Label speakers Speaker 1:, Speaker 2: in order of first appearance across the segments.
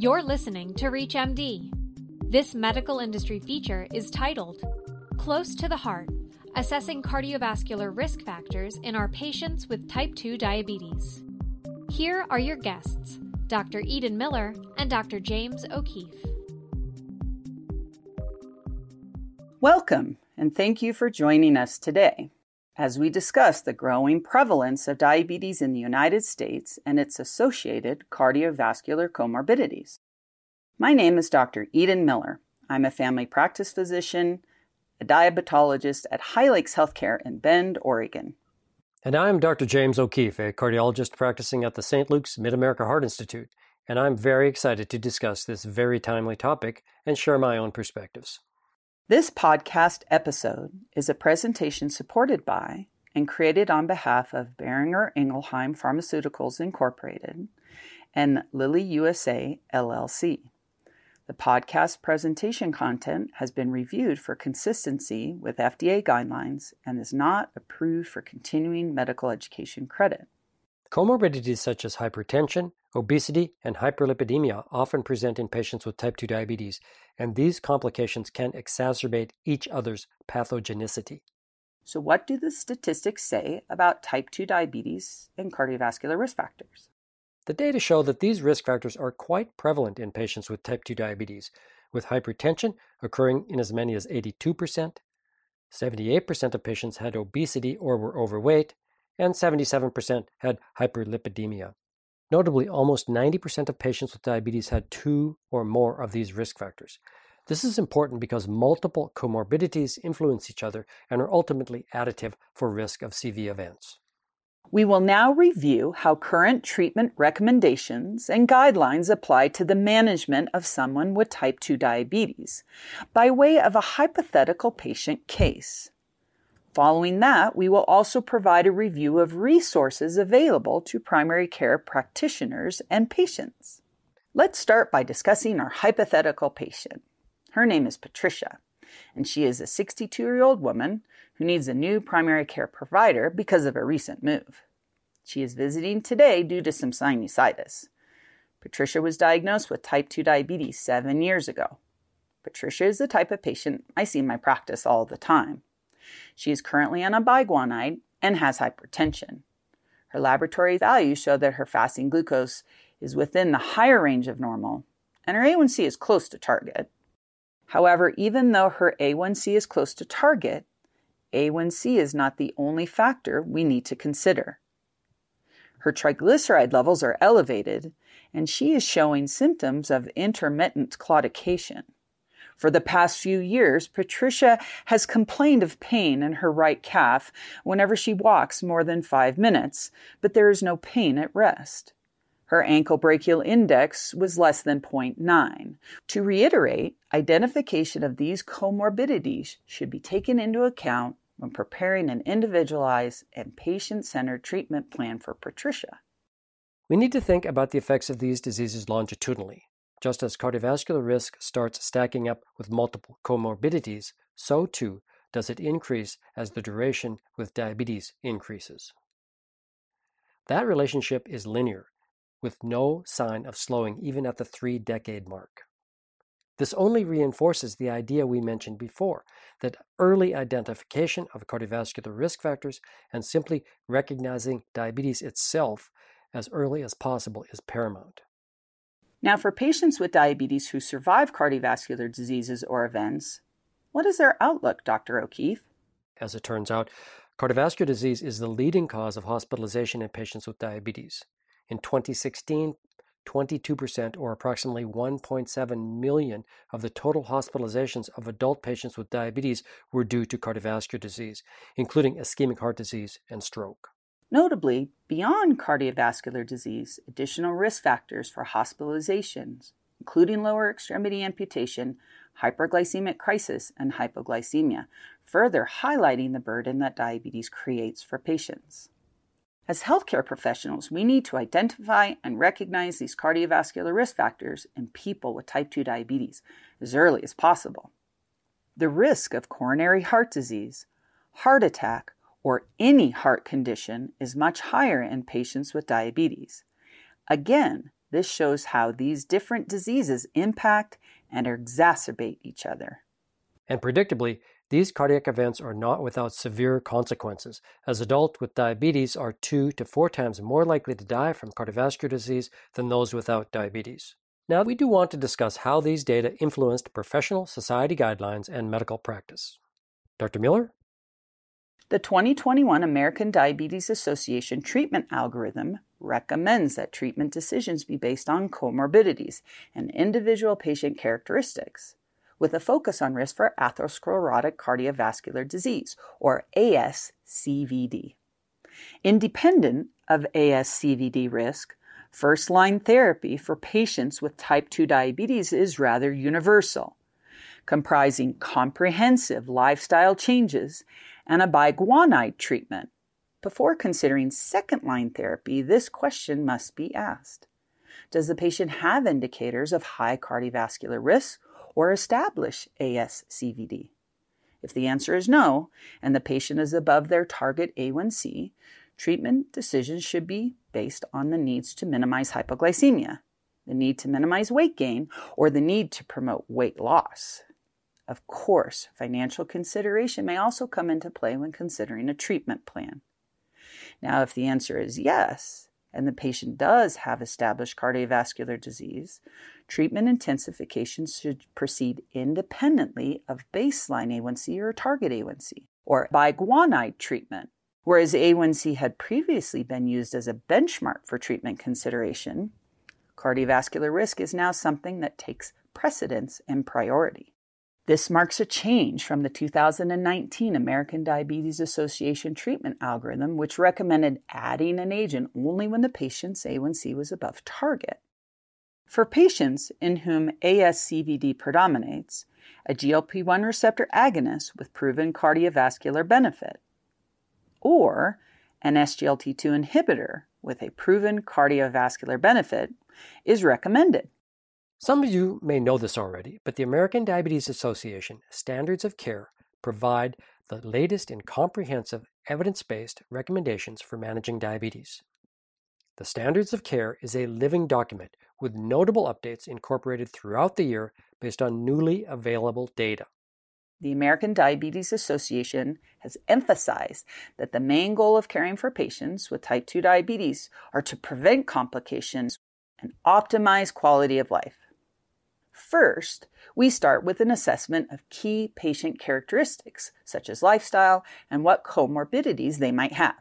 Speaker 1: You're listening to ReachMD. This medical industry feature is titled Close to the Heart Assessing Cardiovascular Risk Factors in Our Patients with Type 2 Diabetes. Here are your guests, Dr. Eden Miller and Dr. James O'Keefe.
Speaker 2: Welcome, and thank you for joining us today as we discuss the growing prevalence of diabetes in the United States and its associated cardiovascular comorbidities. My name is Dr. Eden Miller. I'm a family practice physician, a diabetologist at High Lakes Healthcare in Bend, Oregon.
Speaker 3: And I'm Dr. James O'Keefe, a cardiologist practicing at the St. Luke's Mid America Heart Institute, and I'm very excited to discuss this very timely topic and share my own perspectives.
Speaker 2: This podcast episode is a presentation supported by and created on behalf of Boehringer Ingelheim Pharmaceuticals Incorporated and Lilly USA LLC. The podcast presentation content has been reviewed for consistency with FDA guidelines and is not approved for continuing medical education credit.
Speaker 3: Comorbidities such as hypertension, obesity, and hyperlipidemia often present in patients with type 2 diabetes, and these complications can exacerbate each other's pathogenicity.
Speaker 2: So, what do the statistics say about type 2 diabetes and cardiovascular risk factors?
Speaker 3: The data show that these risk factors are quite prevalent in patients with type 2 diabetes, with hypertension occurring in as many as 82%, 78% of patients had obesity or were overweight, and 77% had hyperlipidemia. Notably, almost 90% of patients with diabetes had two or more of these risk factors. This is important because multiple comorbidities influence each other and are ultimately additive for risk of CV events.
Speaker 2: We will now review how current treatment recommendations and guidelines apply to the management of someone with type 2 diabetes by way of a hypothetical patient case. Following that, we will also provide a review of resources available to primary care practitioners and patients. Let's start by discussing our hypothetical patient. Her name is Patricia, and she is a 62 year old woman who needs a new primary care provider because of a recent move. She is visiting today due to some sinusitis. Patricia was diagnosed with type 2 diabetes seven years ago. Patricia is the type of patient I see in my practice all the time. She is currently on a biguanide and has hypertension. Her laboratory values show that her fasting glucose is within the higher range of normal, and her A1C is close to target. However, even though her A1C is close to target, A1C is not the only factor we need to consider. Her triglyceride levels are elevated, and she is showing symptoms of intermittent claudication. For the past few years, Patricia has complained of pain in her right calf whenever she walks more than five minutes, but there is no pain at rest. Her ankle brachial index was less than 0.9. To reiterate, identification of these comorbidities should be taken into account when preparing an individualized and patient centered treatment plan for Patricia.
Speaker 3: We need to think about the effects of these diseases longitudinally. Just as cardiovascular risk starts stacking up with multiple comorbidities, so too does it increase as the duration with diabetes increases. That relationship is linear, with no sign of slowing even at the three decade mark. This only reinforces the idea we mentioned before that early identification of cardiovascular risk factors and simply recognizing diabetes itself as early as possible is paramount.
Speaker 2: Now, for patients with diabetes who survive cardiovascular diseases or events, what is their outlook, Dr. O'Keefe?
Speaker 3: As it turns out, cardiovascular disease is the leading cause of hospitalization in patients with diabetes. In 2016, 22%, or approximately 1.7 million of the total hospitalizations of adult patients with diabetes were due to cardiovascular disease, including ischemic heart disease and stroke.
Speaker 2: Notably, beyond cardiovascular disease, additional risk factors for hospitalizations, including lower extremity amputation, hyperglycemic crisis, and hypoglycemia, further highlighting the burden that diabetes creates for patients. As healthcare professionals, we need to identify and recognize these cardiovascular risk factors in people with type 2 diabetes as early as possible. The risk of coronary heart disease, heart attack, or any heart condition is much higher in patients with diabetes. Again, This shows how these different diseases impact and exacerbate each other.
Speaker 3: And predictably, these cardiac events are not without severe consequences, as adults with diabetes are two to four times more likely to die from cardiovascular disease than those without diabetes. Now, we do want to discuss how these data influenced professional society guidelines and medical practice. Dr. Miller?
Speaker 2: The 2021 American Diabetes Association treatment algorithm recommends that treatment decisions be based on comorbidities and individual patient characteristics with a focus on risk for atherosclerotic cardiovascular disease, or ASCVD. Independent of ASCVD risk, first line therapy for patients with type 2 diabetes is rather universal, comprising comprehensive lifestyle changes and a biguanide treatment. Before considering second line therapy, this question must be asked Does the patient have indicators of high cardiovascular risk or establish ASCVD? If the answer is no, and the patient is above their target A1C, treatment decisions should be based on the needs to minimize hypoglycemia, the need to minimize weight gain, or the need to promote weight loss. Of course, financial consideration may also come into play when considering a treatment plan. Now, if the answer is yes, and the patient does have established cardiovascular disease, treatment intensification should proceed independently of baseline A1C or target A1C, or biguanide treatment. Whereas A1C had previously been used as a benchmark for treatment consideration, cardiovascular risk is now something that takes precedence and priority. This marks a change from the 2019 American Diabetes Association treatment algorithm, which recommended adding an agent only when the patient's A1C was above target. For patients in whom ASCVD predominates, a GLP 1 receptor agonist with proven cardiovascular benefit, or an SGLT2 inhibitor with a proven cardiovascular benefit, is recommended.
Speaker 3: Some of you may know this already, but the American Diabetes Association Standards of Care provide the latest and comprehensive evidence based recommendations for managing diabetes. The Standards of Care is a living document with notable updates incorporated throughout the year based on newly available data.
Speaker 2: The American Diabetes Association has emphasized that the main goal of caring for patients with type 2 diabetes are to prevent complications and optimize quality of life. First, we start with an assessment of key patient characteristics, such as lifestyle and what comorbidities they might have.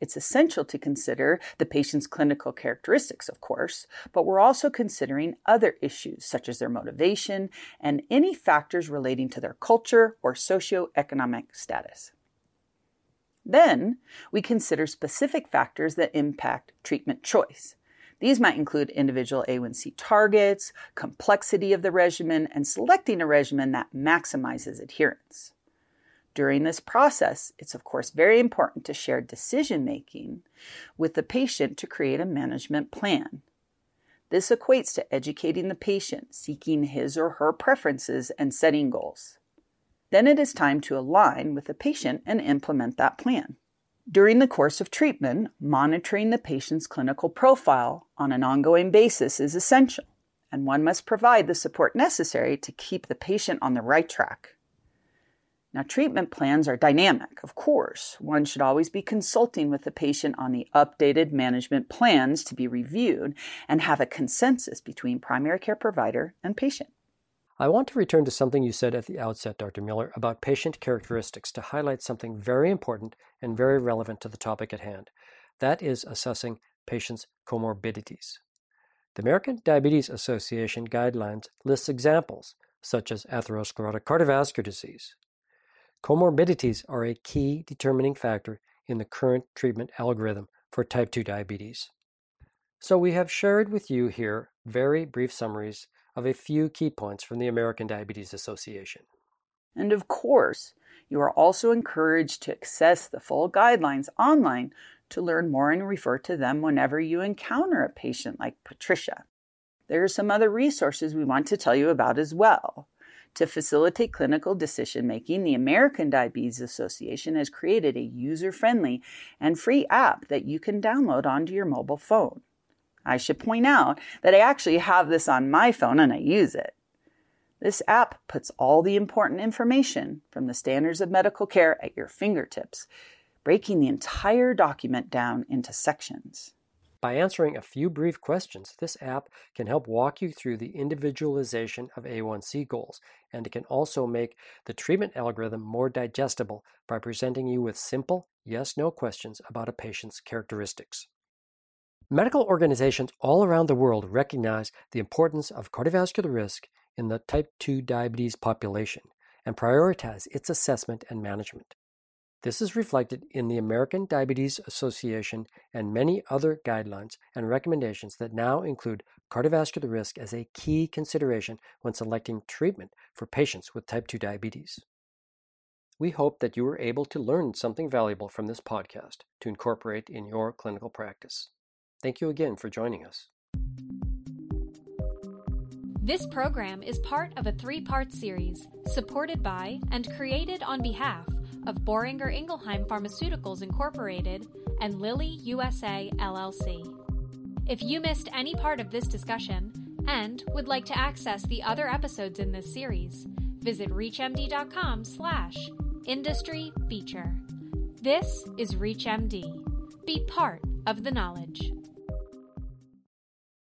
Speaker 2: It's essential to consider the patient's clinical characteristics, of course, but we're also considering other issues such as their motivation and any factors relating to their culture or socioeconomic status. Then we consider specific factors that impact treatment choice. These might include individual A1C targets, complexity of the regimen, and selecting a regimen that maximizes adherence. During this process, it's of course very important to share decision making with the patient to create a management plan. This equates to educating the patient, seeking his or her preferences, and setting goals. Then it is time to align with the patient and implement that plan. During the course of treatment, monitoring the patient's clinical profile on an ongoing basis is essential, and one must provide the support necessary to keep the patient on the right track. Now, treatment plans are dynamic, of course. One should always be consulting with the patient on the updated management plans to be reviewed and have a consensus between primary care provider and patient.
Speaker 3: I want to return to something you said at the outset, Dr. Miller, about patient characteristics to highlight something very important and very relevant to the topic at hand. That is assessing patients' comorbidities. The American Diabetes Association guidelines lists examples such as atherosclerotic cardiovascular disease. Comorbidities are a key determining factor in the current treatment algorithm for type 2 diabetes. So we have shared with you here very brief summaries of a few key points from the American Diabetes Association.
Speaker 2: And of course, you are also encouraged to access the full guidelines online to learn more and refer to them whenever you encounter a patient like Patricia. There are some other resources we want to tell you about as well. To facilitate clinical decision making, the American Diabetes Association has created a user friendly and free app that you can download onto your mobile phone. I should point out that I actually have this on my phone and I use it. This app puts all the important information from the standards of medical care at your fingertips, breaking the entire document down into sections.
Speaker 3: By answering a few brief questions, this app can help walk you through the individualization of A1C goals, and it can also make the treatment algorithm more digestible by presenting you with simple yes no questions about a patient's characteristics. Medical organizations all around the world recognize the importance of cardiovascular risk in the type 2 diabetes population and prioritize its assessment and management. This is reflected in the American Diabetes Association and many other guidelines and recommendations that now include cardiovascular risk as a key consideration when selecting treatment for patients with type 2 diabetes. We hope that you were able to learn something valuable from this podcast to incorporate in your clinical practice. Thank you again for joining us.
Speaker 1: This program is part of a three part series supported by and created on behalf of Boehringer Ingelheim Pharmaceuticals Incorporated and Lilly USA LLC. If you missed any part of this discussion and would like to access the other episodes in this series, visit reachmd.com slash industry feature. This is ReachMD. Be part of the knowledge.